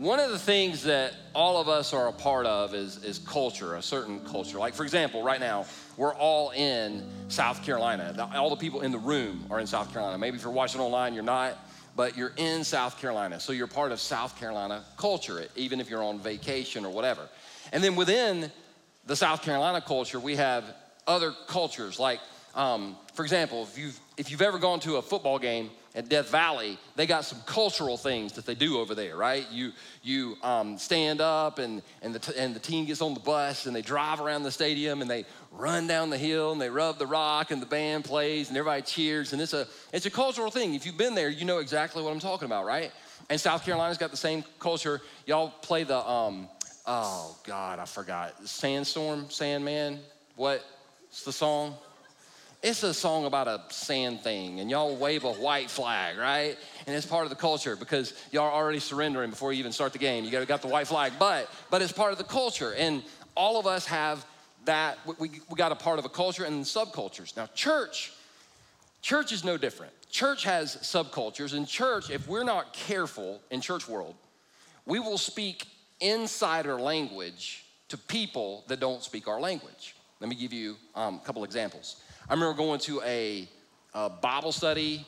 one of the things that all of us are a part of is, is culture, a certain culture. Like, for example, right now, we're all in South Carolina. All the people in the room are in South Carolina. Maybe if you're watching online, you're not, but you're in South Carolina. So you're part of South Carolina culture, even if you're on vacation or whatever. And then within the South Carolina culture, we have other cultures. Like, um, for example, if you've, if you've ever gone to a football game, at Death Valley, they got some cultural things that they do over there, right? You, you um, stand up and, and, the t- and the team gets on the bus and they drive around the stadium and they run down the hill and they rub the rock and the band plays and everybody cheers. And it's a, it's a cultural thing. If you've been there, you know exactly what I'm talking about, right? And South Carolina's got the same culture. Y'all play the, um, oh God, I forgot. Sandstorm, Sandman, what's the song? It's a song about a sand thing, and y'all wave a white flag, right? And it's part of the culture because y'all are already surrendering before you even start the game. You got, the white flag, but but it's part of the culture, and all of us have that. We, we got a part of a culture and subcultures. Now, church, church is no different. Church has subcultures, and church, if we're not careful in church world, we will speak insider language to people that don't speak our language. Let me give you um, a couple examples. I remember going to a, a Bible study,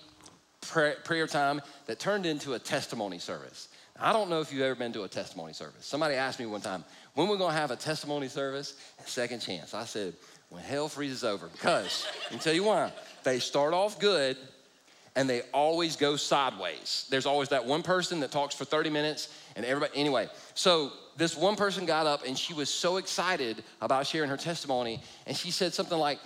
prayer, prayer time that turned into a testimony service. I don't know if you've ever been to a testimony service. Somebody asked me one time, when we're gonna have a testimony service second chance? I said, when hell freezes over. Because, me tell you why. They start off good and they always go sideways. There's always that one person that talks for 30 minutes and everybody, anyway. So this one person got up and she was so excited about sharing her testimony and she said something like,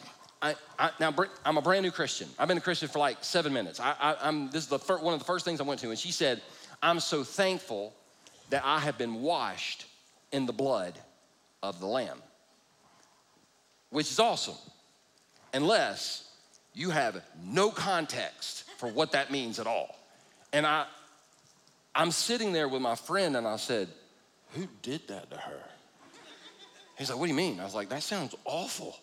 I, I, now I'm a brand new Christian. I've been a Christian for like seven minutes. I, am this is the first, one of the first things I went to, and she said, "I'm so thankful that I have been washed in the blood of the Lamb," which is awesome, unless you have no context for what that means at all. And I, I'm sitting there with my friend, and I said, "Who did that to her?" He's like, "What do you mean?" I was like, "That sounds awful."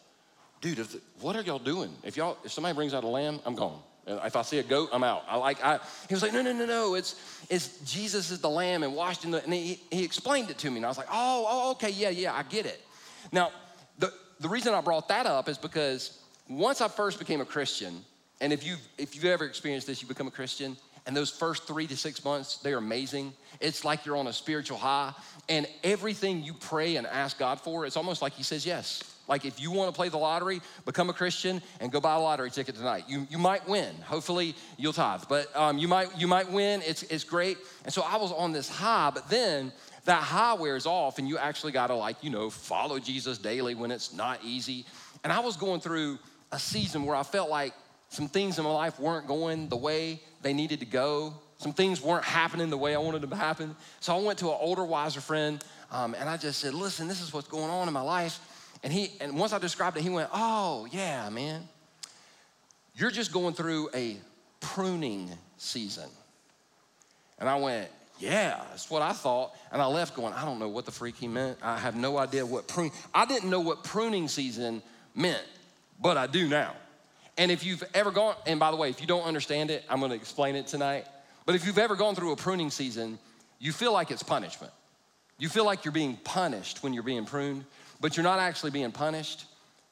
Dude, the, what are y'all doing? If y'all, if somebody brings out a lamb, I'm gone. If I see a goat, I'm out. I like, I, he was like, no, no, no, no. It's, it's Jesus is the lamb and washed in the, and he, he explained it to me. And I was like, oh, oh, okay, yeah, yeah, I get it. Now, the, the reason I brought that up is because once I first became a Christian, and if you've, if you've ever experienced this, you become a Christian, and those first three to six months, they're amazing. It's like you're on a spiritual high, and everything you pray and ask God for, it's almost like He says yes. Like if you want to play the lottery, become a Christian and go buy a lottery ticket tonight. You, you might win. Hopefully you'll tithe, but um, you might you might win. It's it's great. And so I was on this high, but then that high wears off, and you actually got to like you know follow Jesus daily when it's not easy. And I was going through a season where I felt like some things in my life weren't going the way they needed to go. Some things weren't happening the way I wanted them to happen. So I went to an older, wiser friend, um, and I just said, "Listen, this is what's going on in my life." And he and once I described it, he went, "Oh, yeah, man. You're just going through a pruning season." And I went, "Yeah, that's what I thought." And I left going, "I don't know what the freak he meant. I have no idea what prune. I didn't know what pruning season meant, but I do now." And if you've ever gone, and by the way, if you don't understand it, I'm going to explain it tonight. But if you've ever gone through a pruning season, you feel like it's punishment. You feel like you're being punished when you're being pruned but you're not actually being punished.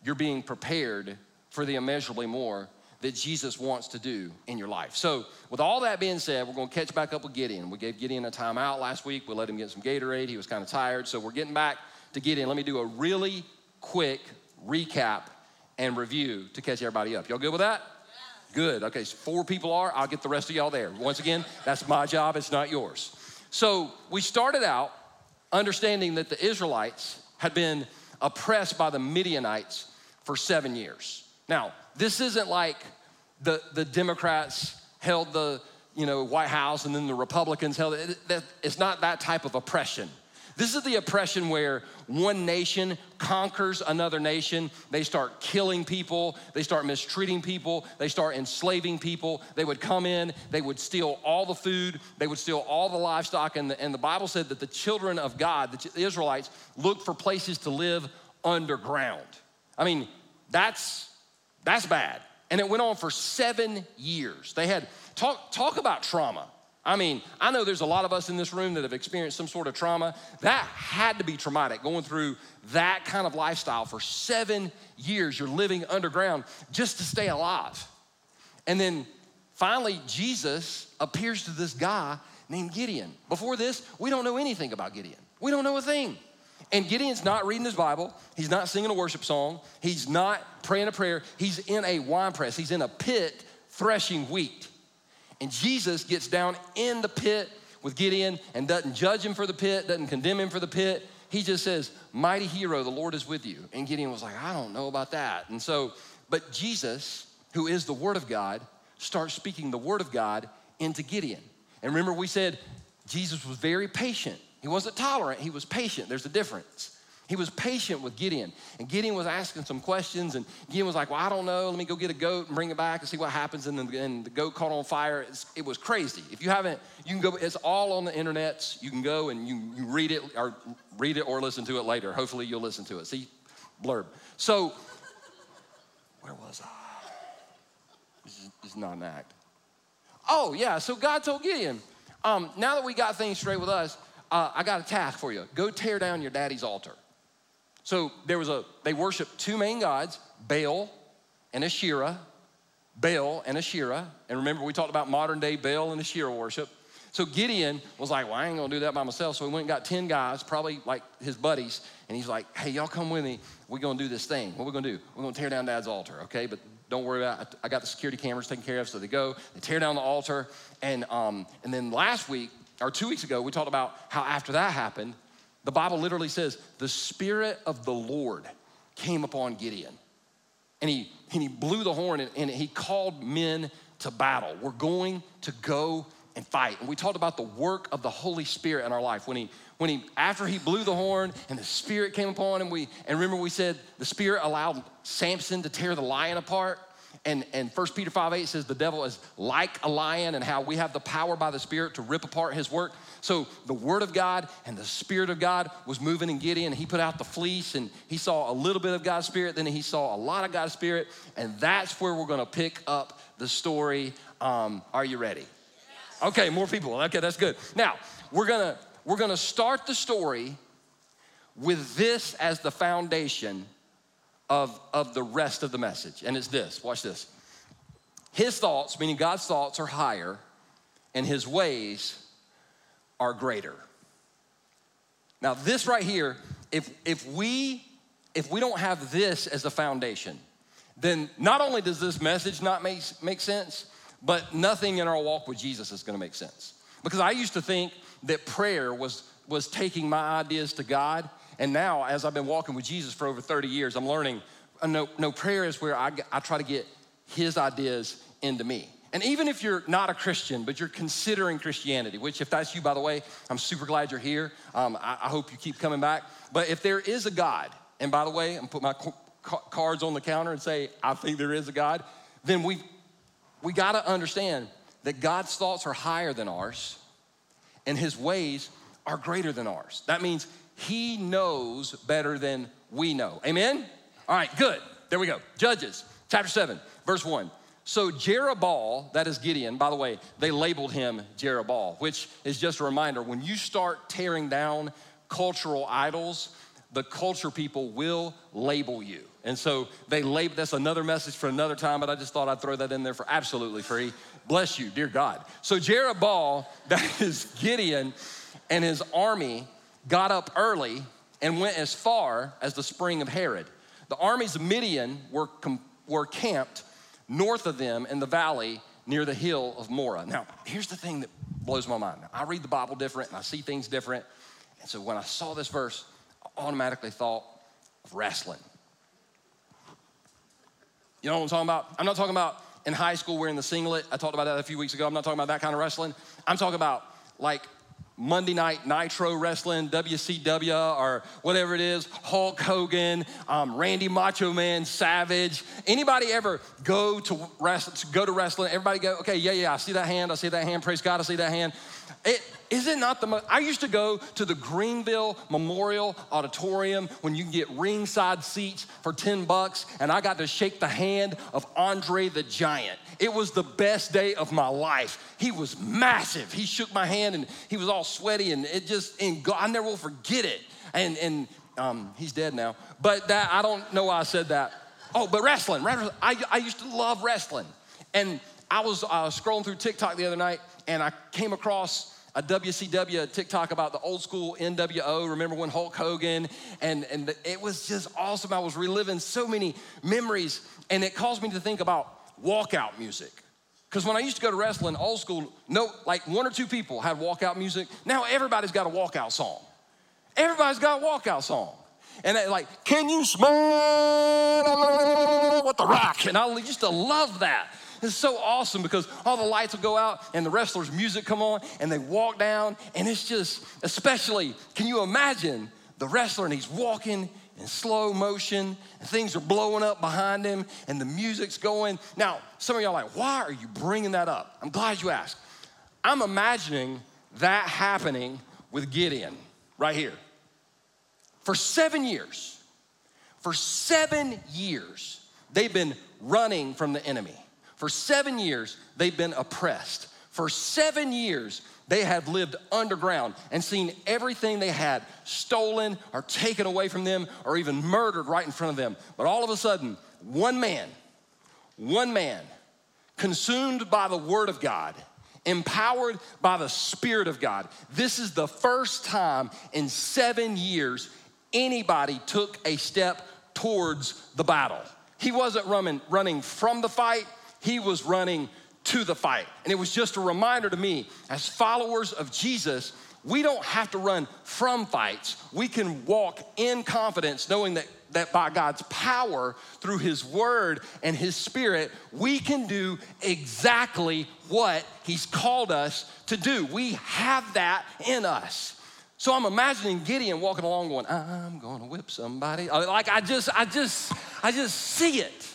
You're being prepared for the immeasurably more that Jesus wants to do in your life. So, with all that being said, we're going to catch back up with Gideon. We gave Gideon a timeout last week. We let him get some Gatorade. He was kind of tired. So, we're getting back to Gideon. Let me do a really quick recap and review to catch everybody up. Y'all good with that? Good. Okay, so four people are. I'll get the rest of y'all there. Once again, that's my job, it's not yours. So, we started out understanding that the Israelites had been oppressed by the Midianites for seven years. Now, this isn't like the, the Democrats held the you know, White House and then the Republicans held it. It's not that type of oppression. This is the oppression where one nation conquers another nation. They start killing people, they start mistreating people, they start enslaving people. They would come in, they would steal all the food, they would steal all the livestock. And the, and the Bible said that the children of God, the Israelites, looked for places to live underground. I mean, that's, that's bad. And it went on for seven years. They had, talk, talk about trauma. I mean, I know there's a lot of us in this room that have experienced some sort of trauma. That had to be traumatic, going through that kind of lifestyle for seven years. You're living underground just to stay alive. And then finally, Jesus appears to this guy named Gideon. Before this, we don't know anything about Gideon, we don't know a thing. And Gideon's not reading his Bible. He's not singing a worship song. He's not praying a prayer. He's in a wine press. He's in a pit threshing wheat. And Jesus gets down in the pit with Gideon and doesn't judge him for the pit, doesn't condemn him for the pit. He just says, Mighty hero, the Lord is with you. And Gideon was like, I don't know about that. And so, but Jesus, who is the Word of God, starts speaking the Word of God into Gideon. And remember, we said Jesus was very patient. He wasn't tolerant, he was patient. There's a difference. He was patient with Gideon. And Gideon was asking some questions, and Gideon was like, Well, I don't know. Let me go get a goat and bring it back and see what happens. And then and the goat caught on fire. It's, it was crazy. If you haven't, you can go, it's all on the internet. You can go and you, you read it or read it or listen to it later. Hopefully, you'll listen to it. See, blurb. So, where was I? This is, this is not an act. Oh, yeah. So God told Gideon, um, now that we got things straight with us, uh, I got a task for you. Go tear down your daddy's altar. So there was a, they worshiped two main gods, Baal and Asherah. Baal and Asherah. And remember, we talked about modern day Baal and Asherah worship. So Gideon was like, Well, I ain't gonna do that by myself. So he went and got 10 guys, probably like his buddies, and he's like, Hey, y'all come with me. We're gonna do this thing. What we gonna do? We're gonna tear down dad's altar, okay? But don't worry about it. I got the security cameras taken care of. So they go, they tear down the altar. And, um, and then last week, or two weeks ago, we talked about how after that happened, the Bible literally says, the Spirit of the Lord came upon Gideon. And he, and he blew the horn and, and he called men to battle. We're going to go and fight. And we talked about the work of the Holy Spirit in our life. When he, when he, after he blew the horn and the Spirit came upon him, we, and remember we said the Spirit allowed Samson to tear the lion apart. And, and 1 Peter 5 8 says the devil is like a lion and how we have the power by the Spirit to rip apart his work. So the Word of God and the Spirit of God was moving in Gideon. He put out the fleece and he saw a little bit of God's Spirit, then he saw a lot of God's Spirit. And that's where we're gonna pick up the story. Um, are you ready? Okay, more people. Okay, that's good. Now, we're gonna we're gonna start the story with this as the foundation of, of the rest of the message. And it's this watch this. His thoughts, meaning God's thoughts, are higher, and his ways are greater. Now, this right here, if, if, we, if we don't have this as the foundation, then not only does this message not make, make sense, but nothing in our walk with Jesus is gonna make sense. Because I used to think that prayer was, was taking my ideas to God, and now as I've been walking with Jesus for over 30 years, I'm learning uh, no, no prayer is where I, I try to get His ideas into me. And even if you're not a Christian, but you're considering Christianity, which, if that's you, by the way, I'm super glad you're here. Um, I, I, hope you keep coming back. But if there is a God, and by the way, I'm put my cards on the counter and say, I think there is a God, then we, we got to understand that God's thoughts are higher than ours and his ways are greater than ours. That means he knows better than we know. Amen? All right, good. There we go. Judges chapter 7, verse 1. So Jerubbaal, that is Gideon, by the way, they labeled him Jerubbaal, which is just a reminder when you start tearing down cultural idols, the culture people will label you. And so they label that's another message for another time, but I just thought I'd throw that in there for absolutely free. Bless you, dear God. So Jerubbaal, that is Gideon, and his army got up early and went as far as the spring of Harod. The armies of Midian were, were camped north of them in the valley near the hill of Moreh. Now, here's the thing that blows my mind. I read the Bible different and I see things different. And so when I saw this verse, I automatically thought of wrestling. You know what I'm talking about? I'm not talking about in high school wearing the singlet. I talked about that a few weeks ago. I'm not talking about that kind of wrestling. I'm talking about like Monday Night Nitro Wrestling, WCW, or whatever it is, Hulk Hogan, um, Randy Macho Man Savage. Anybody ever go to wrestling? Go to wrestling? Everybody go. Okay, yeah, yeah. I see that hand. I see that hand. Praise God. I see that hand. It is it not the most? I used to go to the Greenville Memorial Auditorium when you get ringside seats for 10 bucks, and I got to shake the hand of Andre the Giant. It was the best day of my life. He was massive. He shook my hand and he was all sweaty, and it just, and God, I never will forget it. And, and um, he's dead now, but that, I don't know why I said that. Oh, but wrestling, wrestling. I, I used to love wrestling. And I was uh, scrolling through TikTok the other night and I came across a WCW TikTok about the old school NWO. Remember when Hulk Hogan? And, and it was just awesome. I was reliving so many memories, and it caused me to think about walkout music. Because when I used to go to wrestling, old school, no, like one or two people had walkout music. Now everybody's got a walkout song. Everybody's got a walkout song. And they like, can you smell what the rock? And I used to love that. It's so awesome because all the lights will go out and the wrestlers' music come on and they walk down. And it's just, especially, can you imagine the wrestler and he's walking in slow motion and things are blowing up behind him and the music's going. Now, some of y'all like, why are you bringing that up? I'm glad you asked. I'm imagining that happening with Gideon right here. For seven years, for seven years, they've been running from the enemy. For seven years, they've been oppressed. For seven years, they have lived underground and seen everything they had stolen or taken away from them or even murdered right in front of them. But all of a sudden, one man, one man, consumed by the Word of God, empowered by the Spirit of God. This is the first time in seven years anybody took a step towards the battle. He wasn't running, running from the fight, he was running to the fight. And it was just a reminder to me, as followers of Jesus, we don't have to run from fights. We can walk in confidence knowing that, that by God's power, through His Word and His Spirit, we can do exactly what He's called us to do. We have that in us. So I'm imagining Gideon walking along going, I'm gonna whip somebody. Like I just, I just, I just see it.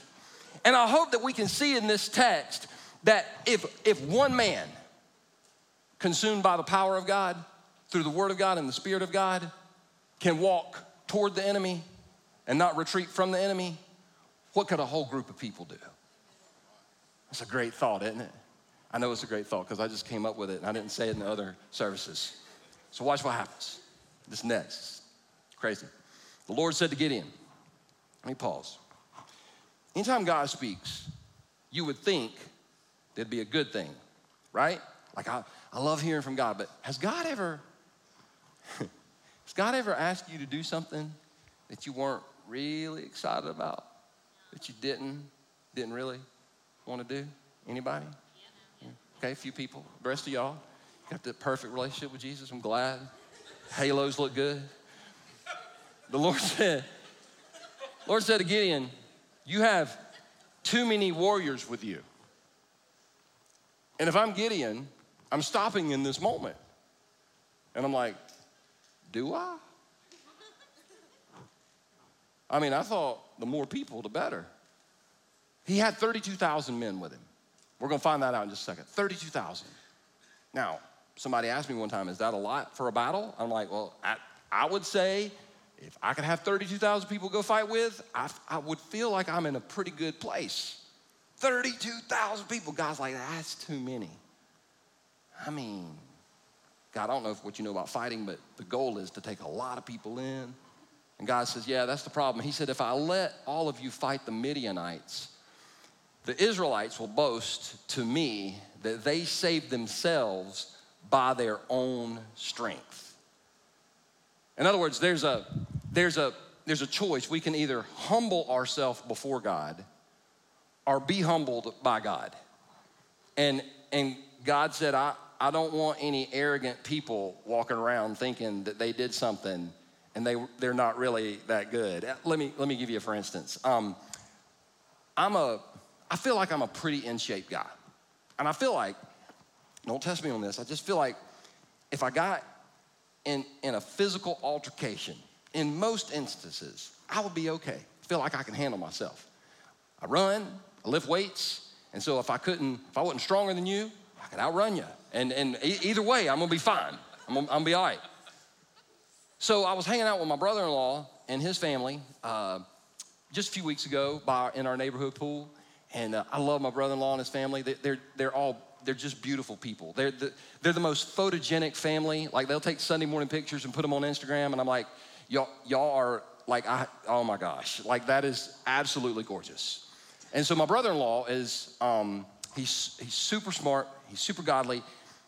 And I hope that we can see in this text that if, if one man, consumed by the power of God, through the Word of God and the Spirit of God, can walk toward the enemy and not retreat from the enemy, what could a whole group of people do? That's a great thought, isn't it? I know it's a great thought because I just came up with it and I didn't say it in the other services. So watch what happens. This next. Crazy. The Lord said to Gideon, let me pause. Anytime God speaks, you would think it'd be a good thing, right? Like I, I love hearing from God, but has God ever has God ever asked you to do something that you weren't really excited about? That you didn't didn't really want to do? Anybody? Okay, a few people. The rest of y'all got the perfect relationship with Jesus. I'm glad. Halos look good. The Lord said, Lord said to Gideon, you have too many warriors with you. And if I'm Gideon, I'm stopping in this moment. And I'm like, do I? I mean, I thought the more people, the better. He had 32,000 men with him. We're gonna find that out in just a second. 32,000. Now, somebody asked me one time, is that a lot for a battle? I'm like, well, I, I would say if I could have 32,000 people go fight with, I, I would feel like I'm in a pretty good place. 32,000 people. God's like, that's too many. I mean, God, I don't know what you know about fighting, but the goal is to take a lot of people in. And God says, Yeah, that's the problem. He said, If I let all of you fight the Midianites, the Israelites will boast to me that they saved themselves by their own strength. In other words, there's a, there's a, there's a choice. We can either humble ourselves before God or be humbled by God. And, and God said, I, I don't want any arrogant people walking around thinking that they did something and they, they're not really that good. Let me, let me give you for instance. Um, I'm a, I feel like I'm a pretty in shape guy. And I feel like, don't test me on this, I just feel like if I got in, in a physical altercation, in most instances, I would be okay. Feel like I can handle myself. I run, I lift weights, and so if I couldn't, if I wasn't stronger than you, I could outrun you. And, and either way, I'm gonna be fine. I'm gonna, I'm gonna be all right. So I was hanging out with my brother-in-law and his family uh, just a few weeks ago by, in our neighborhood pool. And uh, I love my brother-in-law and his family. They, they're, they're all, they're just beautiful people. They're the, they're the most photogenic family. Like they'll take Sunday morning pictures and put them on Instagram. And I'm like, y'all, y'all are like, I, oh my gosh, like that is absolutely gorgeous. And so my brother-in-law is, um, he's, he's super smart. He's super godly.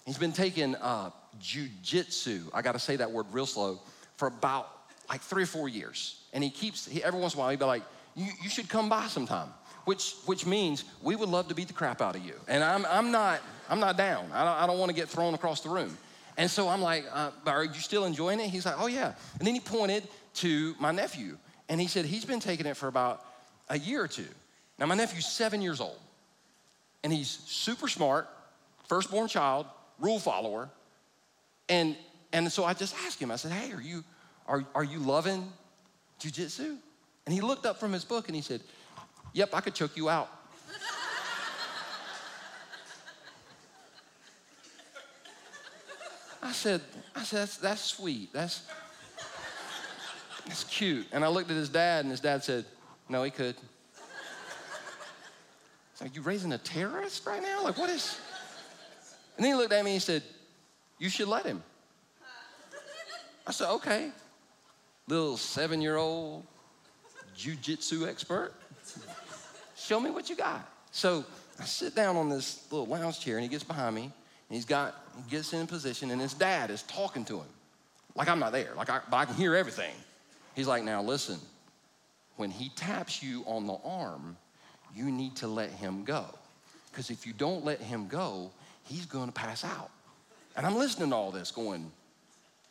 He's been taking uh, jujitsu. I got to say that word real slow for about like three or four years. And he keeps, he, every once in a while, he'd be like, you, you should come by sometime, which, which means we would love to beat the crap out of you. And I'm, I'm not, I'm not down. I don't, I don't want to get thrown across the room. And so I'm like, uh, are you still enjoying it? He's like, oh yeah. And then he pointed to my nephew and he said, he's been taking it for about a year or two. Now my nephew's seven years old and he's super smart, firstborn child, rule follower. And and so I just asked him, I said, hey, are you, are, are you loving jujitsu? And he looked up from his book and he said, yep, I could choke you out. I said, I said, that's, that's sweet. That's, that's cute. And I looked at his dad and his dad said, no, he could. It's like, you raising a terrorist right now? Like, what is? And then he looked at me and he said, you should let him. I said, okay. Little seven year old jujitsu expert, show me what you got. So I sit down on this little lounge chair and he gets behind me and he's got, he gets in position and his dad is talking to him. Like I'm not there, like I, but I can hear everything. He's like, now listen, when he taps you on the arm, you need to let him go. Because if you don't let him go, he's gonna pass out. And I'm listening to all this going,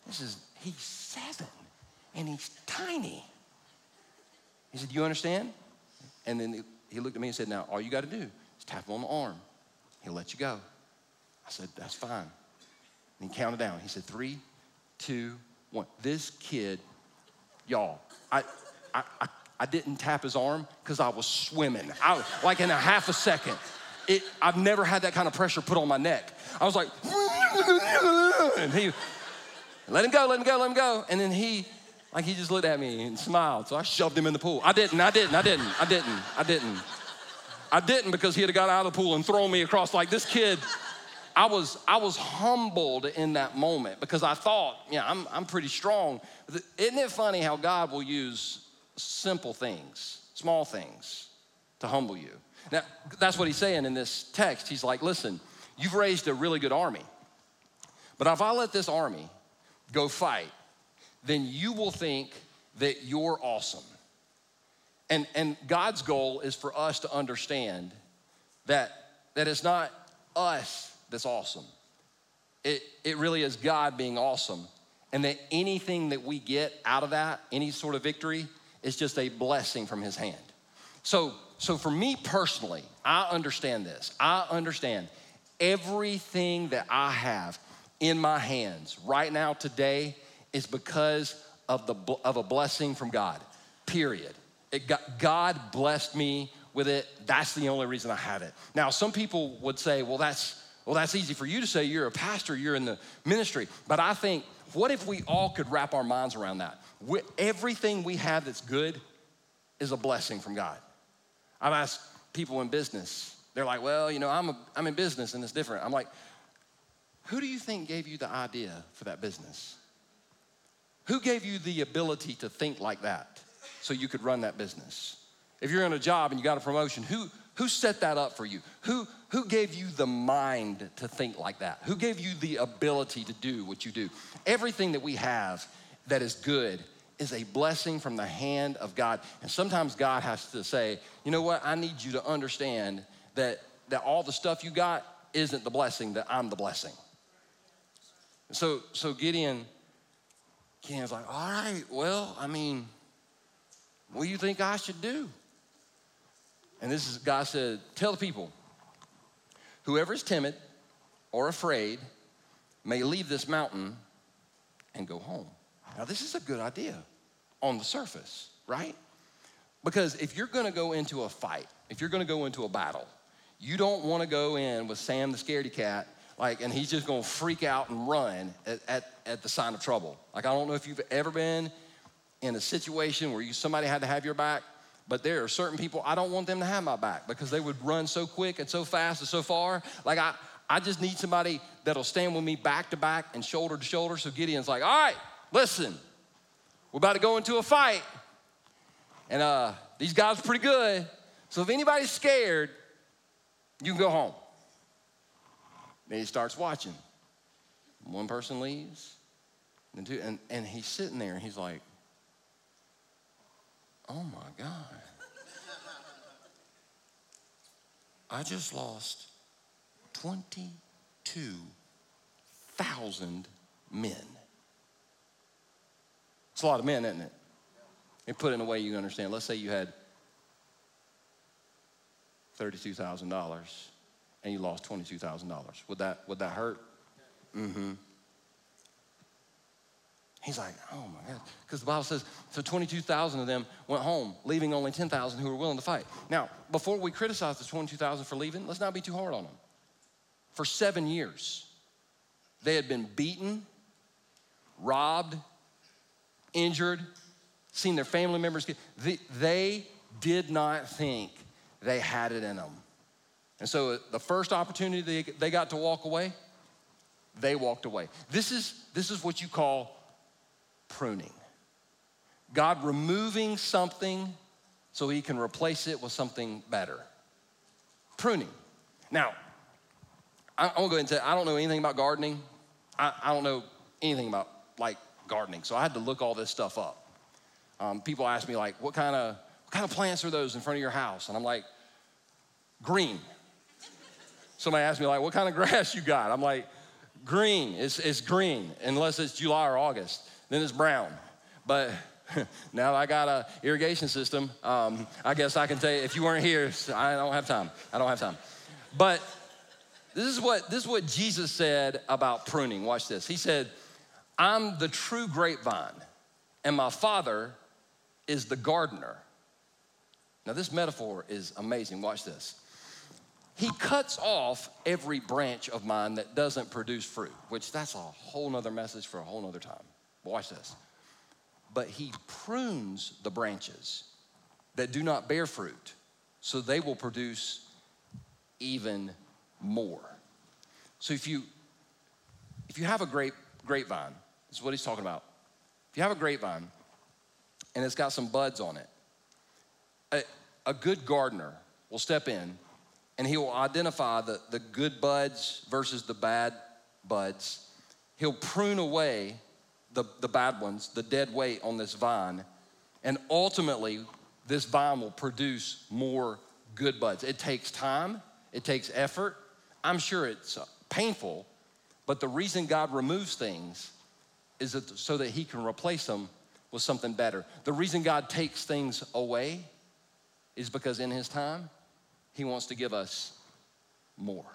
this is He's seven and he's tiny. He said, Do You understand? And then he looked at me and said, Now, all you got to do is tap him on the arm. He'll let you go. I said, That's fine. And he counted down. He said, Three, two, one. This kid, y'all, I, I, I, I didn't tap his arm because I was swimming. I, like in a half a second. It, I've never had that kind of pressure put on my neck. I was like, and he, let him go, let him go, let him go. And then he, like he just looked at me and smiled. So I shoved him in the pool. I didn't, I didn't, I didn't, I didn't, I didn't. I didn't because he had got out of the pool and thrown me across like this kid. I was, I was humbled in that moment because I thought, yeah, I'm, I'm pretty strong. Isn't it funny how God will use simple things, small things, to humble you? Now, that's what he's saying in this text. He's like, listen, you've raised a really good army. But if I let this army go fight, then you will think that you're awesome. And, and God's goal is for us to understand that, that it's not us that's awesome. It, it really is God being awesome. And that anything that we get out of that, any sort of victory, is just a blessing from His hand. So, so for me personally, I understand this. I understand everything that I have in my hands right now today is because of, the, of a blessing from God, period. It Got, God blessed me with it. That's the only reason I have it. Now, some people would say, well, that's, well, that's easy for you to say. You're a pastor, you're in the ministry. But I think, what if we all could wrap our minds around that? We, everything we have that's good is a blessing from God. I've asked people in business, they're like, well, you know, I'm, a, I'm in business and it's different. I'm like, who do you think gave you the idea for that business? Who gave you the ability to think like that so you could run that business? If you're in a job and you got a promotion, who, who set that up for you? Who, who gave you the mind to think like that? Who gave you the ability to do what you do? Everything that we have that is good is a blessing from the hand of God. And sometimes God has to say, you know what? I need you to understand that, that all the stuff you got isn't the blessing, that I'm the blessing. So, so Gideon, Gideon's like, all right, well, I mean, what do you think I should do? And this is, God said, tell the people, whoever is timid or afraid may leave this mountain and go home. Now, this is a good idea on the surface, right? Because if you're gonna go into a fight, if you're gonna go into a battle, you don't wanna go in with Sam the scaredy cat Like, and he's just gonna freak out and run at, at, at the sign of trouble. Like, I don't know if you've ever been in a situation where you, somebody had to have your back, but there are certain people I don't want them to have my back because they would run so quick and so fast and so far. Like, I, I just need somebody that'll stand with me back to back and shoulder to shoulder. So Gideon's like, all right, listen, we're about to go into a fight. And uh, these guys are pretty good. So if anybody's scared, you can go home. Then he starts watching. One person leaves, and two, and, and he's sitting there and he's like, oh my God. I just lost 22,000 men. It's a lot of men, isn't it? And put in a way you understand. Let's say you had $32,000 and you lost $22,000. Would that, would that hurt? Mm-hmm. He's like, oh my God. Because the Bible says, so 22,000 of them went home, leaving only 10,000 who were willing to fight. Now, before we criticize the 22,000 for leaving, let's not be too hard on them. For seven years, they had been beaten, robbed, injured, seen their family members get, they, they did not think they had it in them. And so uh, the first opportunity they, got to walk away, they walked away. This is, this is what you call pruning. God removing something so he can replace it with something better. Pruning. Now, I, am gonna go ahead and say I don't know anything about gardening. I, I, don't know anything about like gardening, so I had to look all this stuff up. Um, people ask me like, what kind of what kind of plants are those in front of your house? And I'm like, green. Somebody asked me like, what kind of grass you got? I'm like, green. It's, it's green unless it's July or August. Then it's brown. But now I got a irrigation system, um, I guess I can tell you, if you weren't here, I don't have time. I don't have time. But this is what this is what Jesus said about pruning. Watch this. He said, "I'm the true grapevine, and my Father is the gardener." Now this metaphor is amazing. Watch this. He cuts off every branch of mine that doesn't produce fruit, which that's a whole nother message for a whole nother time. Watch this. But he prunes the branches that do not bear fruit, so they will produce even more. So if you if you have a grape grapevine, this is what he's talking about. If you have a grapevine and it's got some buds on it, a, a good gardener will step in and he will identify the, the good buds versus the bad buds. He'll prune away the, the bad ones, the dead weight on this vine, and ultimately, this vine will produce more good buds. It takes time, it takes effort. I'm sure it's painful, but the reason God removes things is that so that He can replace them with something better. The reason God takes things away is because in His time, He wants to give us more.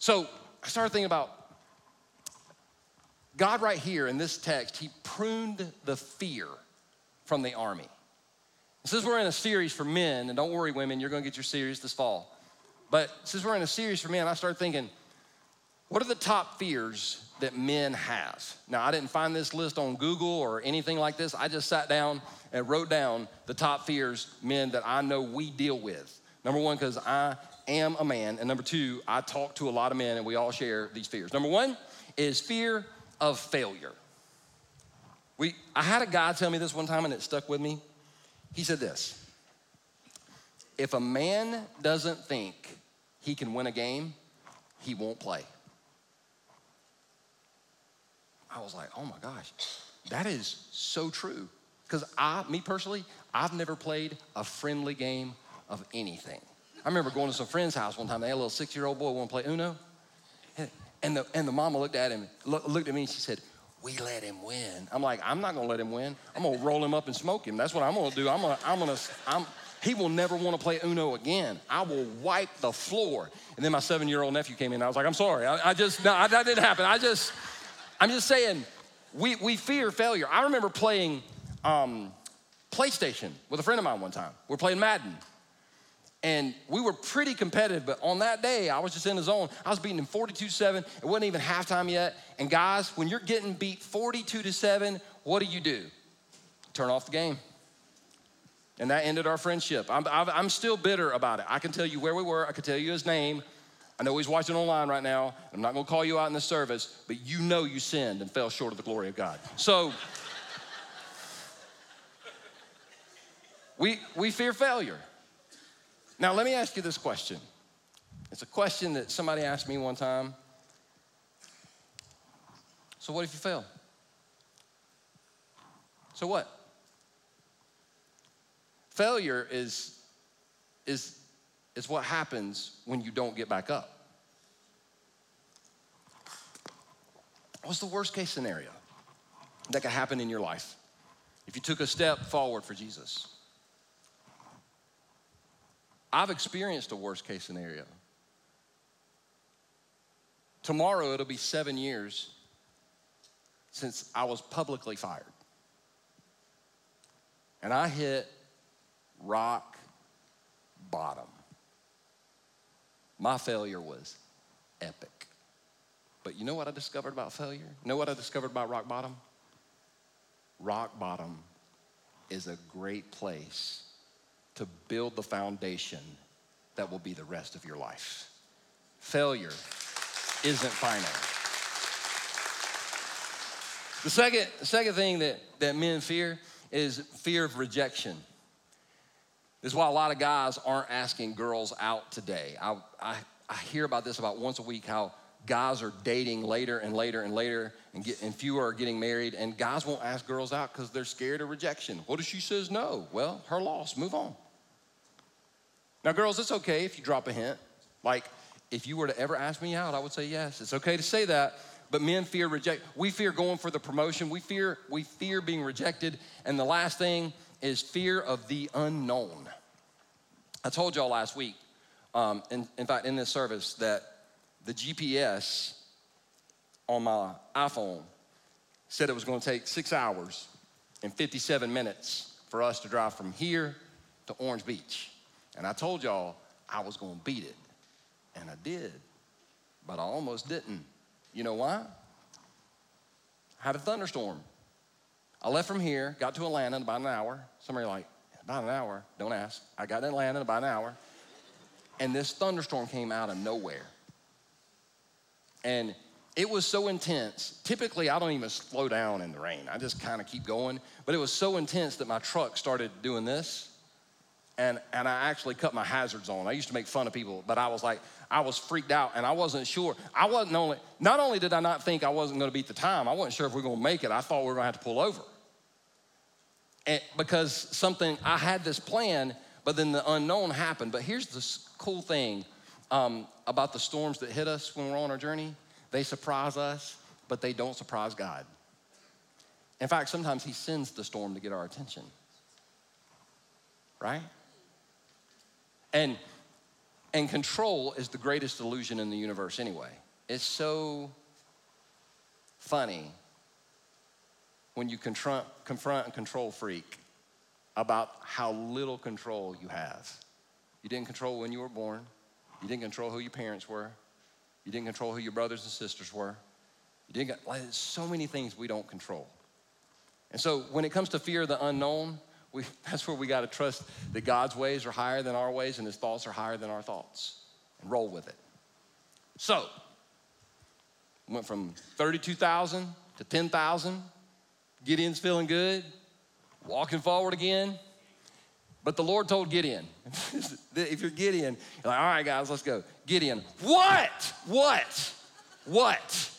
So I started thinking about God, right here in this text, He pruned the fear from the army. Since we're in a series for men, and don't worry, women, you're gonna get your series this fall. But since we're in a series for men, I started thinking, what are the top fears that men have? Now, I didn't find this list on Google or anything like this. I just sat down and wrote down the top fears men that I know we deal with. Number one, because I am a man. And number two, I talk to a lot of men and we all share these fears. Number one is fear of failure. We, I had a guy tell me this one time and it stuck with me. He said this If a man doesn't think he can win a game, he won't play. I was like, oh my gosh, that is so true. Because I, me personally, I've never played a friendly game of anything. I remember going to some friend's house one time. They had a little six-year-old boy want to play Uno, and the and the mama looked at him, looked at me, and she said, "We let him win." I'm like, I'm not gonna let him win. I'm gonna roll him up and smoke him. That's what I'm gonna do. I'm gonna, I'm gonna, I'm. He will never want to play Uno again. I will wipe the floor. And then my seven-year-old nephew came in. I was like, I'm sorry. I, I just, no, that didn't happen. I just, I'm just saying, we we fear failure. I remember playing um, PlayStation with a friend of mine one time. We're playing Madden. And we were pretty competitive, but on that day, I was just in the zone. I was beating him 42 7. It wasn't even halftime yet. And guys, when you're getting beat 42 to 7, what do you do? Turn off the game. And that ended our friendship. I'm, I'm still bitter about it. I can tell you where we were, I can tell you his name. I know he's watching online right now. I'm not gonna call you out in the service, but you know you sinned and fell short of the glory of God. So, we, we fear failure. Now, let me ask you this question. It's a question that somebody asked me one time. So, what if you fail? So, what? Failure is, is, is what happens when you don't get back up. What's the worst case scenario that could happen in your life if you took a step forward for Jesus? I've experienced a worst case scenario. Tomorrow, it'll be seven years since I was publicly fired. And I hit rock bottom. My failure was epic. But you know what I discovered about failure? You know what I discovered about rock bottom? Rock bottom is a great place to build the foundation that will be the rest of your life. Failure isn't final. The second, second thing that, that men fear is fear of rejection. This is why a lot of guys aren't asking girls out today. I, I, I hear about this about once a week how guys are dating later and later and later and, get, and fewer are getting married and guys won't ask girls out because they're scared of rejection what if she says no well her loss move on now, girls, it's okay if you drop a hint. Like, if you were to ever ask me out, I would say yes. It's okay to say that. But men fear reject. We fear going for the promotion. We fear we fear being rejected. And the last thing is fear of the unknown. I told y'all last week, um, in, in fact, in this service, that the GPS on my iPhone said it was going to take six hours and 57 minutes for us to drive from here to Orange Beach. And I told y'all I was gonna beat it. And I did, but I almost didn't. You know why? I had a thunderstorm. I left from here, got to Atlanta in about an hour. Somebody like, about an hour? Don't ask. I got to Atlanta in about an hour. And this thunderstorm came out of nowhere. And it was so intense. Typically, I don't even slow down in the rain. I just kind of keep going. But it was so intense that my truck started doing this and, and I actually cut my hazards on. I used to make fun of people, but I was like, I was freaked out and I wasn't sure. I wasn't only, not only did I not think I wasn't gonna beat the time, I wasn't sure if we were gonna make it. I thought we were gonna have to pull over. Because something, I had this plan, but then the unknown happened. But here's the cool thing um, about the storms that hit us when we're on our journey they surprise us, but they don't surprise God. In fact, sometimes He sends the storm to get our attention, right? And, and control is the greatest illusion in the universe anyway. It's so funny when you confront, confront a control freak about how little control you have. You didn't control when you were born. You didn't control who your parents were. You didn't control who your brothers and sisters were. You didn't, like, so many things we don't control. And so when it comes to fear of the unknown, we, that's where we got to trust that God's ways are higher than our ways and his thoughts are higher than our thoughts and roll with it. So, went from 32,000 to 10,000. Gideon's feeling good, walking forward again. But the Lord told Gideon, if you're Gideon, you're like, all right, guys, let's go. Gideon, what? What? What?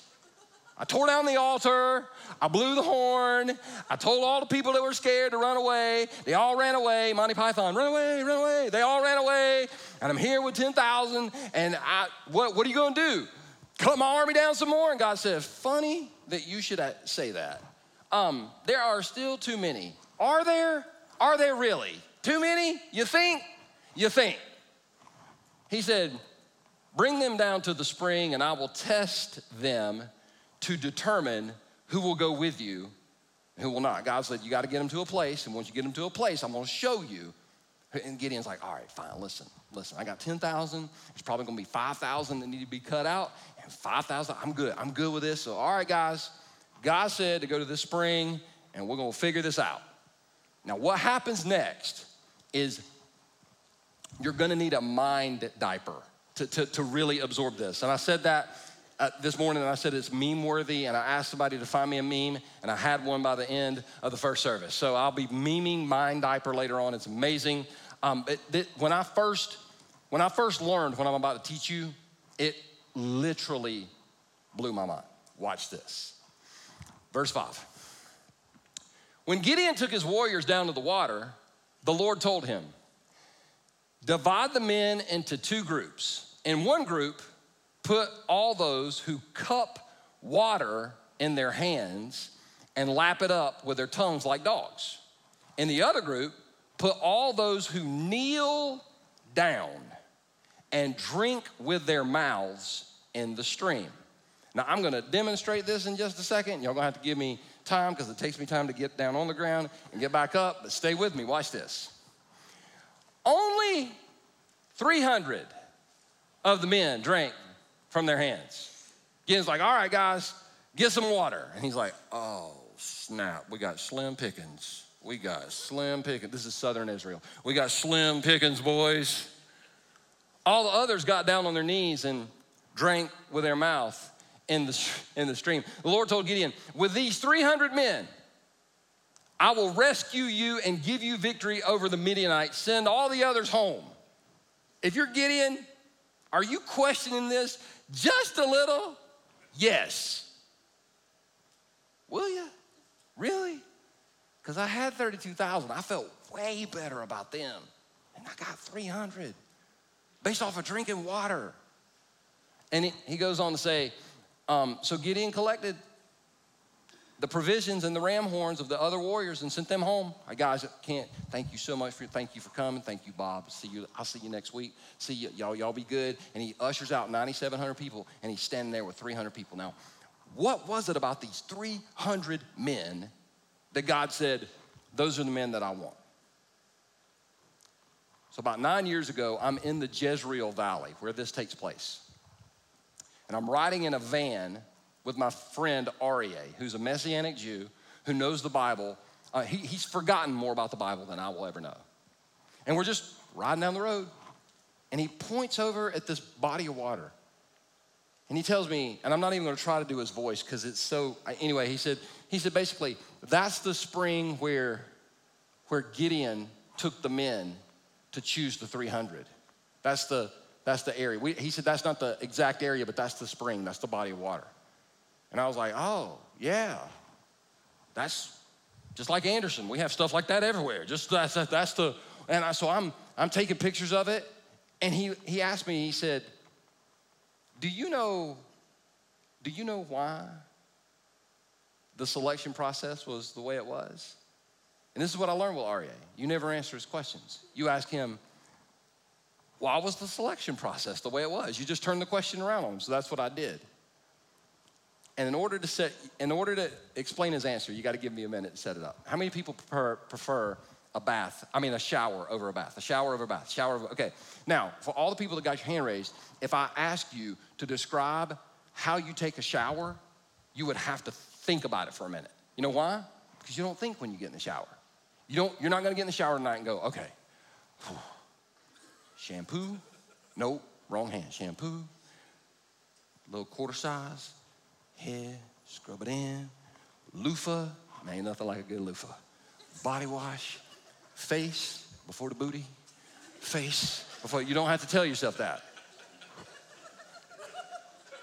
I tore down the altar. I blew the horn. I told all the people that were scared to run away. They all ran away. Monty Python, run away, run away. They all ran away. And I'm here with 10,000. And I, what, what are you going to do? Cut my army down some more? And God said, funny that you should uh, say that. Um, there are still too many. Are there? Are there really? Too many? You think? You think. He said, Bring them down to the spring, and I will test them to determine who will go with you and who will not. God said, You got to get them to a place, and once you get them to a place, I'm going to show you And Gideon's like, all right, fine, listen, listen. I got 10,000. It's probably gonna be 5,000 that need to be cut out, and 5,000, I'm good. I'm good with this. So, all right, guys, God said to go to the spring, and we're gonna figure this out. Now, what happens next is you're gonna need a mind diaper to, to, to really absorb this. And I said that uh, this morning, and I said it's meme worthy, and I asked somebody to find me a meme, and I had one by the end of the first service. So I'll be memeing mind diaper later on. It's amazing. Um, it, it, when I first when I first learned what I'm about to teach you, it literally blew my mind. Watch this. Verse 5. When Gideon took his warriors down to the water, the Lord told him, Divide the men into two groups. In one group, put all those who cup water in their hands and lap it up with their tongues like dogs. In the other group, put all those who kneel down and drink with their mouths in the stream. Now, I'm gonna demonstrate this in just a second. Y'all gonna have to give me time because it takes me time to get down on the ground and get back up, but stay with me. Watch this. Only 300 of the men drank from their hands. Gideon's like, all right, guys, get some water. And he's like, oh, snap, we got slim pickings. We got slim pickings. This is southern Israel. We got slim pickings, boys. All the others got down on their knees and drank with their mouth in the, in the stream. The Lord told Gideon, with these 300 men, I will rescue you and give you victory over the Midianites. Send all the others home. If you're Gideon, are you questioning this just a little? Yes. Will you? Really? Because I had 32,000. I felt way better about them. And I got 300 based off of drinking water. And he, he goes on to say, um, so Gideon collected the provisions and the ram horns of the other warriors and sent them home. I guys can't thank you so much for thank you for coming. Thank you, Bob. See you. I'll see you next week. See you, y'all. Y'all be good. And he ushers out 9,700 people, and he's standing there with 300 people. Now, what was it about these 300 men that God said, "Those are the men that I want"? So about nine years ago, I'm in the Jezreel Valley where this takes place, and I'm riding in a van with my friend Aryeh, who's a Messianic Jew who knows the Bible. Uh, he, he's forgotten more about the Bible than I will ever know. And we're just riding down the road, and he points over at this body of water. And he tells me, and I'm not even gonna try to do his voice because it's so, anyway, he said, he said basically, that's the spring where, where Gideon took the men to choose the 300. That's the, that's the area. We, he said that's not the exact area, but that's the spring, that's the body of water. And I was like, oh, yeah, that's just like Anderson. We have stuff like that everywhere. Just that's, that's the, and I, so I'm, I'm taking pictures of it. And he, he asked me, he said, do you know, do you know why the selection process was the way it was? And this is what I learned with Aryeh. You never answer his questions. You ask him, why was the selection process the way it was? You just turn the question around on him. So that's what I did. And in order to set, in order to explain his answer, you got to give me a minute to set it up. How many people prefer, prefer a bath? I mean, a shower over a bath. A shower over a bath. Shower over. Okay. Now, for all the people that got your hand raised, if I ask you to describe how you take a shower, you would have to think about it for a minute. You know why? Because you don't think when you get in the shower. You don't. You're not going to get in the shower tonight and go, okay. Shampoo? Nope. Wrong hand. Shampoo. Little quarter size head, scrub it in. Loofah, man, ain't nothing like a good loofah. Body wash, face before the booty, face before, you don't have to tell yourself that.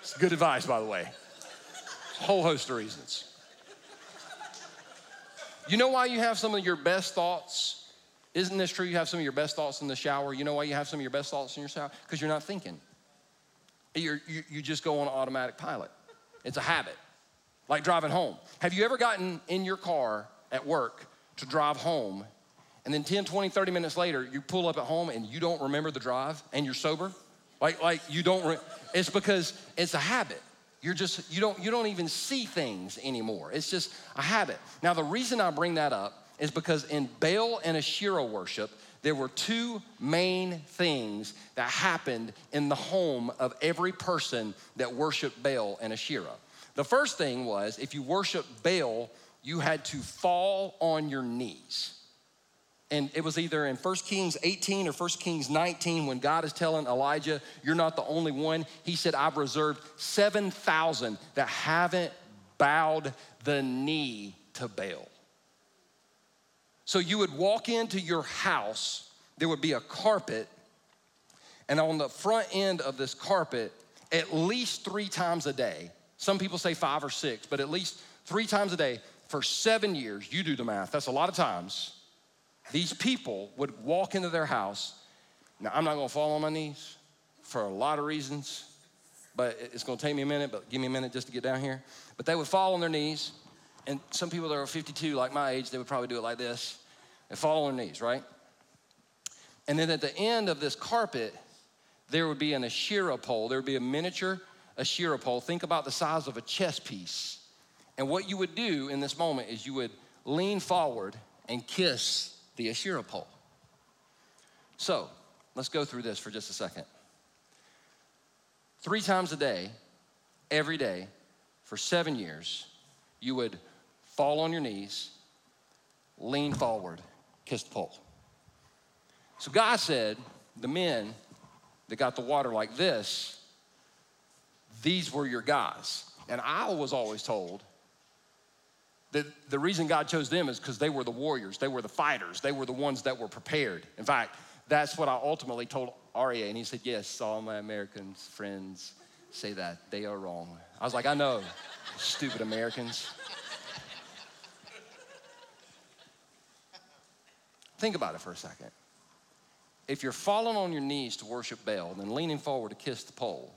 It's good advice, by the way. Whole host of reasons. You know why you have some of your best thoughts? Isn't this true? You have some of your best thoughts in the shower. You know why you have some of your best thoughts in your shower? Because you're not thinking. You're, you, you just go on automatic pilot. It's a habit, like driving home. Have you ever gotten in your car at work to drive home, and then 10, 20, 30 minutes later, you pull up at home and you don't remember the drive and you're sober? Like, like you don't, re- it's because it's a habit. You're just, you don't, you don't even see things anymore. It's just a habit. Now, the reason I bring that up is because in Baal and Asherah worship, there were two main things that happened in the home of every person that worshiped Baal and Asherah. The first thing was if you worshiped Baal, you had to fall on your knees. And it was either in 1 Kings 18 or 1 Kings 19 when God is telling Elijah, You're not the only one. He said, I've reserved 7,000 that haven't bowed the knee to Baal. So you would walk into your house, there would be a carpet, and on the front end of this carpet, at least three times a day, some people say five or six, but at least three times a day for seven years, you do the math, that's a lot of times these people would walk into their house. Now, I'm not gonna fall on my knees for a lot of reasons, but it's gonna take me a minute, but give me a minute just to get down here. But they would fall on their knees, and some people that are 52, like my age, they would probably do it like this. They fall on their knees, right? And then at the end of this carpet, there would be an Asherah pole. There would be a miniature Asherah pole. Think about the size of a chess piece. And what you would do in this moment is you would lean forward and kiss the Asherah pole. So let's go through this for just a second. Three times a day, every day, for seven years, you would fall on your knees, lean forward, kiss the pole. So God said, the men that got the water like this, these were your guys. And I was always told that the reason God chose them is because they were the warriors, they were the fighters, they were the ones that were prepared. In fact, that's what I ultimately told Aryeh, and he said, Yes, all my American friends say that. They are wrong. I was like, I know, stupid Americans. Think about it for a second. If you're falling on your knees to worship Baal, then leaning forward to kiss the pole,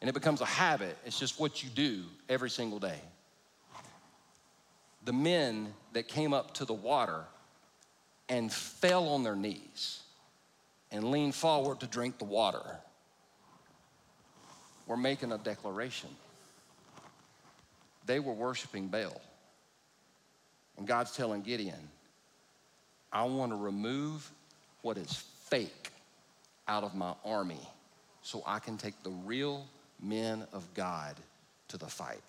and it becomes a habit. It's just what you do every single day. The men that came up to the water and fell on their knees and leaned forward to drink the water were making a declaration. They were worshiping Baal. And God's telling Gideon, I want to remove what is fake out of my army so I can take the real men of God to the fight.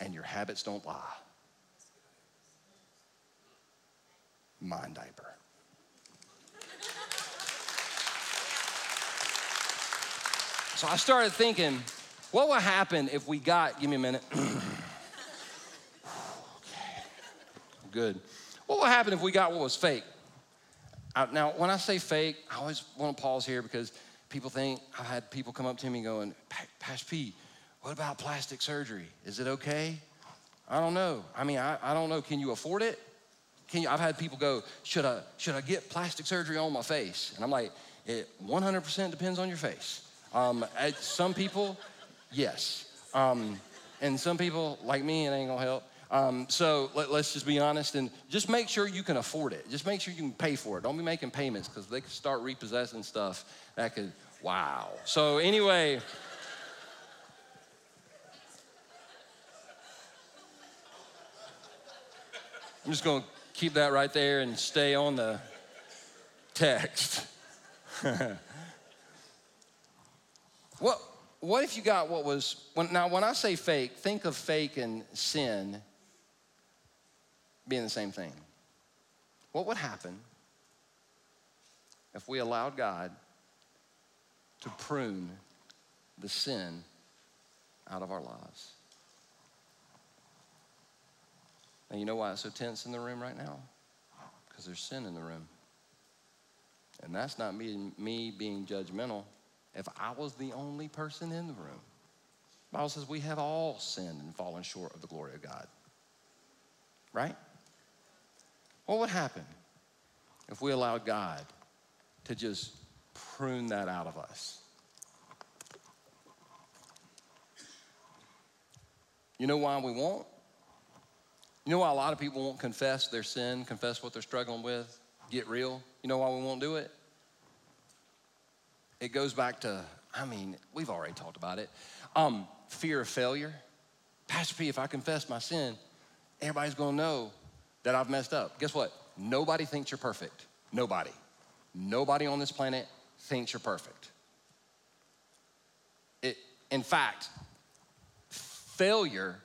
And your habits don't lie. Mind diaper. So I started thinking, what would happen if we got, give me a minute. okay, good. What would happen if we got what was fake? now, when I say fake, I always want to pause here because people think, I've had people come up to me going, Pastor P, what about plastic surgery? Is it okay? I don't know. I mean, I, I don't know. Can you afford it? Can you, I've had people go, should I, should I get plastic surgery on my face? And I'm like, it 100% depends on your face. Um, some people, yes. Um, and some people, like me, it ain't gonna help. Um, so let, us just be honest and just make sure you can afford it. Just make sure you can pay for it. Don't be making payments because they could start repossessing stuff that could, wow. So, anyway. I'm just going to keep that right there and stay on the text. what, what if you got what was, when, now when I say fake, think of fake and sin being the same thing. What would happen if we allowed God to prune the sin out of our lives? And you know why it's so tense in the room right now? Because there's sin in the room. And that's not me, me being judgmental. If I was the only person in the room, Bible says we have all sinned and fallen short of the glory of God. Right? What would happen if we allowed God to just prune that out of us? You know why we won't? You know why a lot of people won't confess their sin, confess what they're struggling with, get real? You know why we won't do it? It goes back to, I mean, we've already talked about it. Um, fear of failure. Pastor P, if I confess my sin, everybody's gonna know that I've messed up. Guess what? nobody thinks you're perfect. Nobody. Nobody on this planet thinks you're perfect. It, in fact, failure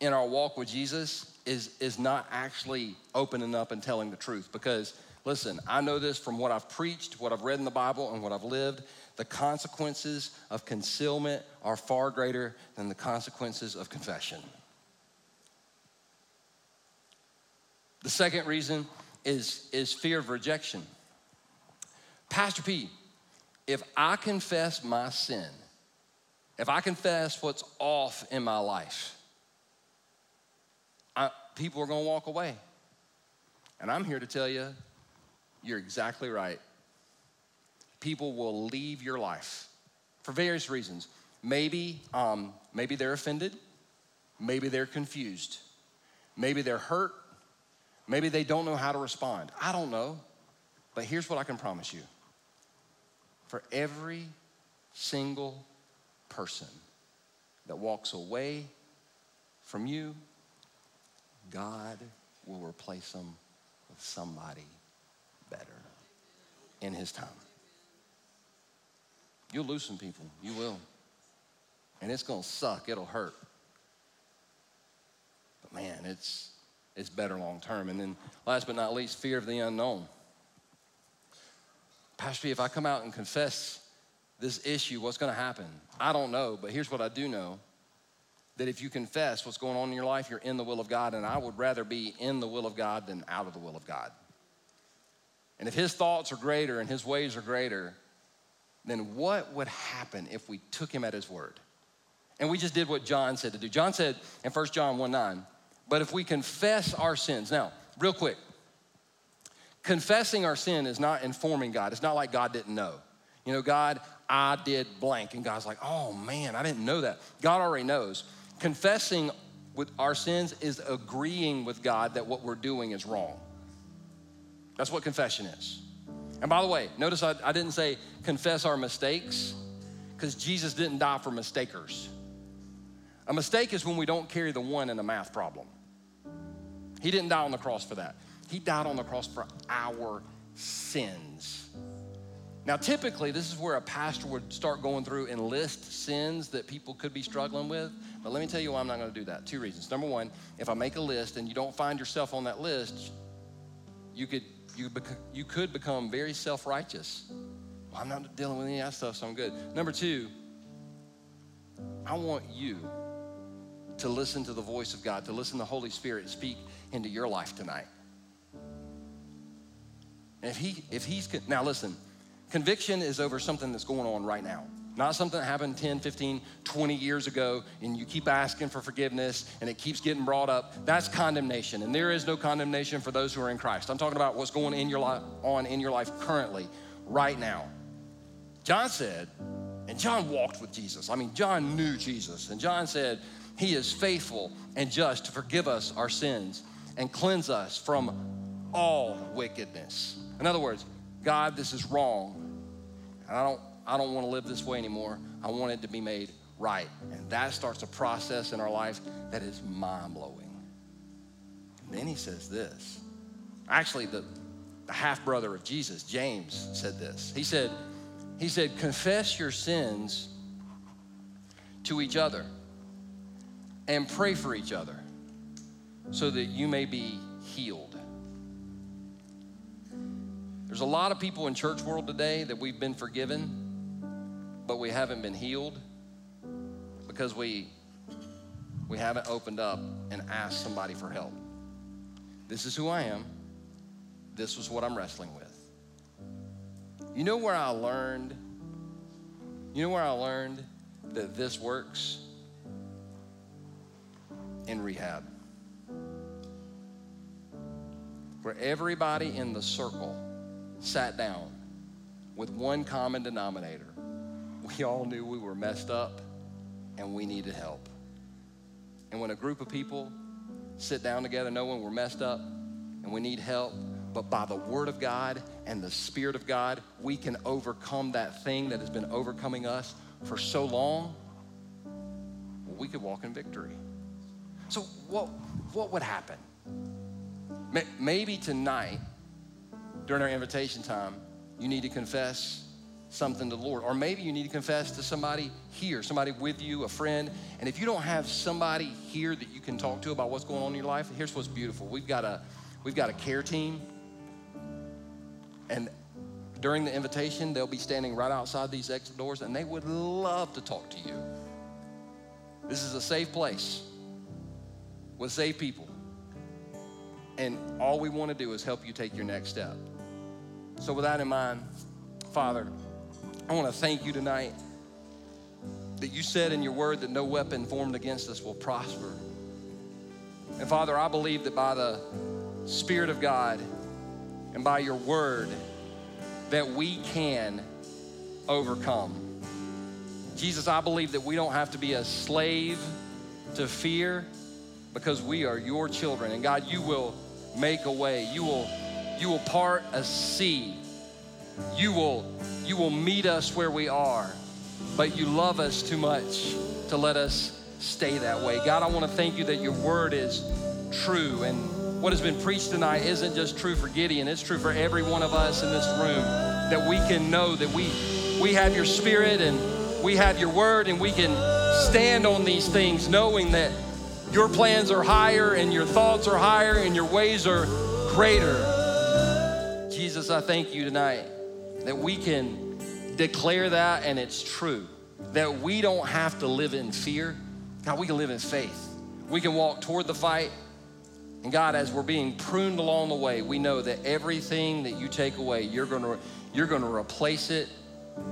in our walk with Jesus is, is not actually opening up and telling the truth. Because, listen, I know this from what I've preached, what I've read in the Bible, and what I've lived. The consequences of concealment are far greater than the consequences of confession. The second reason is, is fear of rejection. Pastor P, if I confess my sin, if I confess what's off in my life, I, people are gonna walk away. And I'm here to tell you, you're exactly right. People will leave your life for various reasons. Maybe, um, maybe they're offended, maybe they're confused, maybe they're hurt, maybe they don't know how to respond. I don't know. But here's what I can promise you for every single person that walks away from you, God will replace them with somebody better in His time. You'll lose some people, you will. And it's gonna suck, it'll hurt. But man, it's, it's better long term. And then, last but not least, fear of the unknown. Pastor, if I come out and confess this issue, what's gonna happen? I don't know, but here's what I do know that if you confess what's going on in your life, you're in the will of God, and I would rather be in the will of God than out of the will of God. And if His thoughts are greater and His ways are greater, then what would happen if we took Him at His word? And we just did what John said to do. John said in 1 John 1 9, but if we confess our sins, now, real quick, confessing our sin is not informing God. It's not like God didn't know. You know, God, I did blank. And God's like, oh man, I didn't know that. God already knows. Confessing with our sins is agreeing with God that what we're doing is wrong. That's what confession is. And by the way, notice I, I didn't say confess our mistakes because Jesus didn't die for mistakers. A mistake is when we don't carry the one in a math problem. He didn't die on the cross for that. He died on the cross for our sins. Now, typically, this is where a pastor would start going through and list sins that people could be struggling with. But let me tell you why I'm not going to do that. Two reasons. Number one, if I make a list and you don't find yourself on that list, you could you, bec- you could become very self-righteous. Well, I'm not dealing with any of that stuff, so I'm good. Number two, I want you to listen to the voice of God, to listen to the Holy Spirit speak into your life tonight. And if he if he's now listen, conviction is over something that's going on right now. Not something that happened 10, 15, 20 years ago, and you keep asking for forgiveness and it keeps getting brought up. That's condemnation. And there is no condemnation for those who are in Christ. I'm talking about what's going in your life, on in your life currently, right now. John said, and John walked with Jesus. I mean, John knew Jesus. And John said, He is faithful and just to forgive us our sins and cleanse us from all wickedness. In other words, God, this is wrong. And I don't I don't want to live this way anymore. I want it to be made right. And that starts a process in our life that is mind blowing. Then he says this. Actually, the, the half brother of Jesus, James, said this. He said, he said, confess your sins to each other and pray for each other so that you may be healed. There's a lot of people in church world today that we've been forgiven but we haven't been healed because we we haven't opened up and asked somebody for help. This is who I am. This was what I'm wrestling with. You know where I learned? You know where I learned that this works? In rehab. Where everybody in the circle sat down with one common denominator we all knew we were messed up and we needed help. And when a group of people sit down together knowing we're messed up and we need help, but by the Word of God and the Spirit of God, we can overcome that thing that has been overcoming us for so long, we could walk in victory. So, what, what would happen? Maybe tonight, during our invitation time, you need to confess something to the Lord. Or maybe you need to confess to somebody here, somebody with you, a friend. And if you don't have somebody here that you can talk to about what's going on in your life, here's what's beautiful. We've got a we've got a care team. And during the invitation, they'll be standing right outside these exit doors and they would love to talk to you. This is a safe place with safe people. And all we want to do is help you take your next step. So, with that in mind, Father, I want to thank you tonight that you said in your word that no weapon formed against us will prosper. And Father, I believe that by the Spirit of God and by your word, that we can overcome. Jesus, I believe that we don't have to be a slave to fear because we are your children. And God, you will make a way. You will, you will part a sea. You will, you will meet us where we are. But you love us too much to let us stay that way. God, I want to thank you that your word is true. And what has been preached tonight isn't just true for Gideon, it's true for every one of us in this room. That we can know that we, we have your spirit and we have your word and we can stand on these things knowing that your plans are higher and your thoughts are higher and your ways are greater. Jesus, I thank you tonight that we can declare that and it's true. That we don't have to live in fear. God, we can live in faith. We can walk toward the fight. And God, as we're being pruned along the way, we know that everything that you take away, you're gonna, you're gonna replace it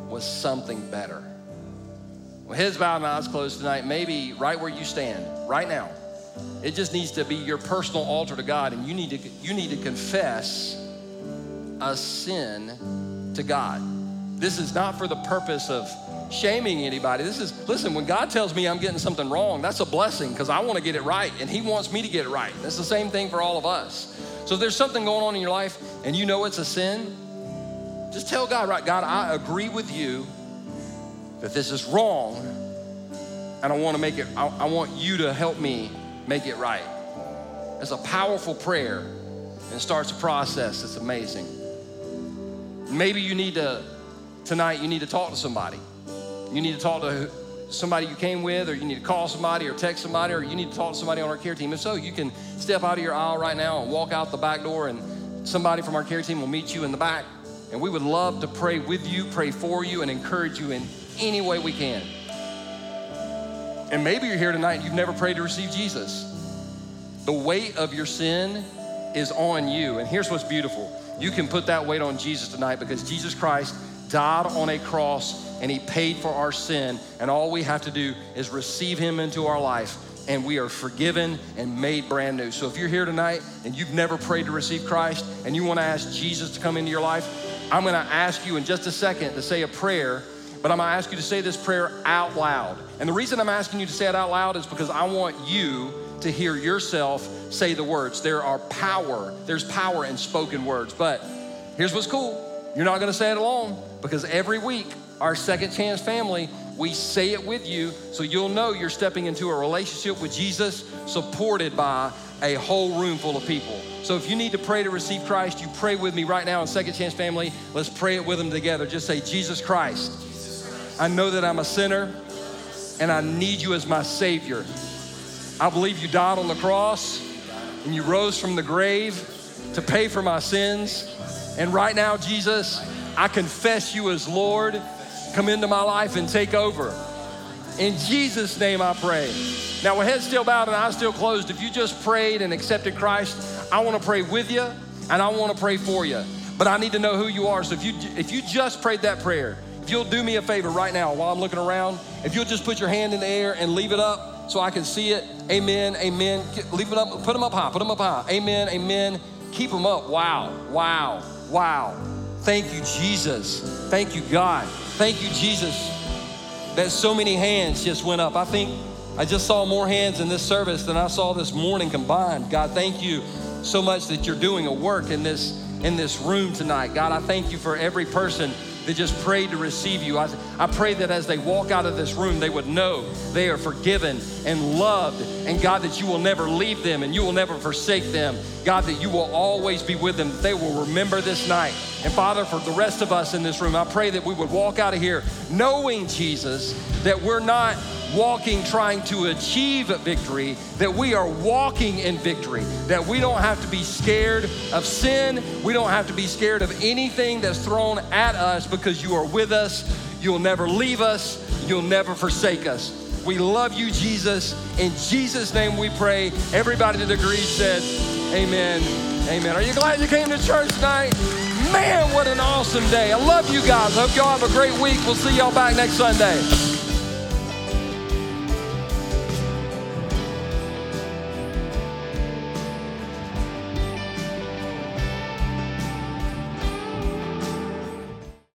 with something better. With heads bowed and eyes closed tonight, maybe right where you stand, right now, it just needs to be your personal altar to God, and you need to, you need to confess a sin to God. This is not for the purpose of shaming anybody. This is, listen, when God tells me I'm getting something wrong, that's a blessing because I want to get it right, and He wants me to get it right. That's the same thing for all of us. So if there's something going on in your life and you know it's a sin, just tell God, right, God, I agree with you that this is wrong, and I want to make it, I, I want you to help me make it right. It's a powerful prayer and starts a process that's amazing. Maybe you need to, tonight, you need to talk to somebody. You need to talk to somebody you came with, or you need to call somebody, or text somebody, or you need to talk to somebody on our care team. If so, you can step out of your aisle right now and walk out the back door, and somebody from our care team will meet you in the back. And we would love to pray with you, pray for you, and encourage you in any way we can. And maybe you're here tonight and you've never prayed to receive Jesus. The weight of your sin is on you. And here's what's beautiful you can put that weight on Jesus tonight because Jesus Christ died on a cross and he paid for our sin. And all we have to do is receive him into our life and we are forgiven and made brand new. So if you're here tonight and you've never prayed to receive Christ and you want to ask Jesus to come into your life, I'm going to ask you in just a second to say a prayer but I'm gonna ask you to say this prayer out loud. And the reason I'm asking you to say it out loud is because I want you to hear yourself say the words. There are power, there's power in spoken words. But here's what's cool you're not gonna say it alone because every week, our second chance family, we say it with you so you'll know you're stepping into a relationship with Jesus supported by a whole room full of people. So if you need to pray to receive Christ, you pray with me right now in Second Chance Family. Let's pray it with them together. Just say, Jesus Christ I know that I'm a sinner and I need you as my Savior. I believe you died on the cross and you rose from the grave to pay for my sins. And right now, Jesus, I confess you as Lord. Come into my life and take over. In Jesus' name I pray. Now, with heads still bowed and eyes still closed, if you just prayed and accepted Christ, I want to pray with you and I want to pray for you. But I need to know who you are. So if you if you just prayed that prayer, if you'll do me a favor right now while I'm looking around, if you'll just put your hand in the air and leave it up so I can see it. Amen, amen. Leave it up, put them up high, put them up high. Amen, amen. Keep them up. Wow, wow, wow. Thank you, Jesus. Thank you, God. Thank you, Jesus, that so many hands just went up. I think I just saw more hands in this service than I saw this morning combined. God, thank you so much that you're doing a work in this in this room tonight. God, I thank you for every person that just prayed to receive you. I, I pray that as they walk out of this room, they would know they are forgiven and loved, and God, that you will never leave them and you will never forsake them. God, that you will always be with them, they will remember this night. And Father, for the rest of us in this room, I pray that we would walk out of here knowing, Jesus, that we're not walking trying to achieve victory, that we are walking in victory, that we don't have to be scared of sin, we don't have to be scared of anything that's thrown at us because you are with us, you'll never leave us, you'll never forsake us. We love you, Jesus. In Jesus' name we pray. Everybody that agrees said, Amen. Amen. Are you glad you came to church tonight? Man, what an awesome day. I love you guys. I hope y'all have a great week. We'll see y'all back next Sunday.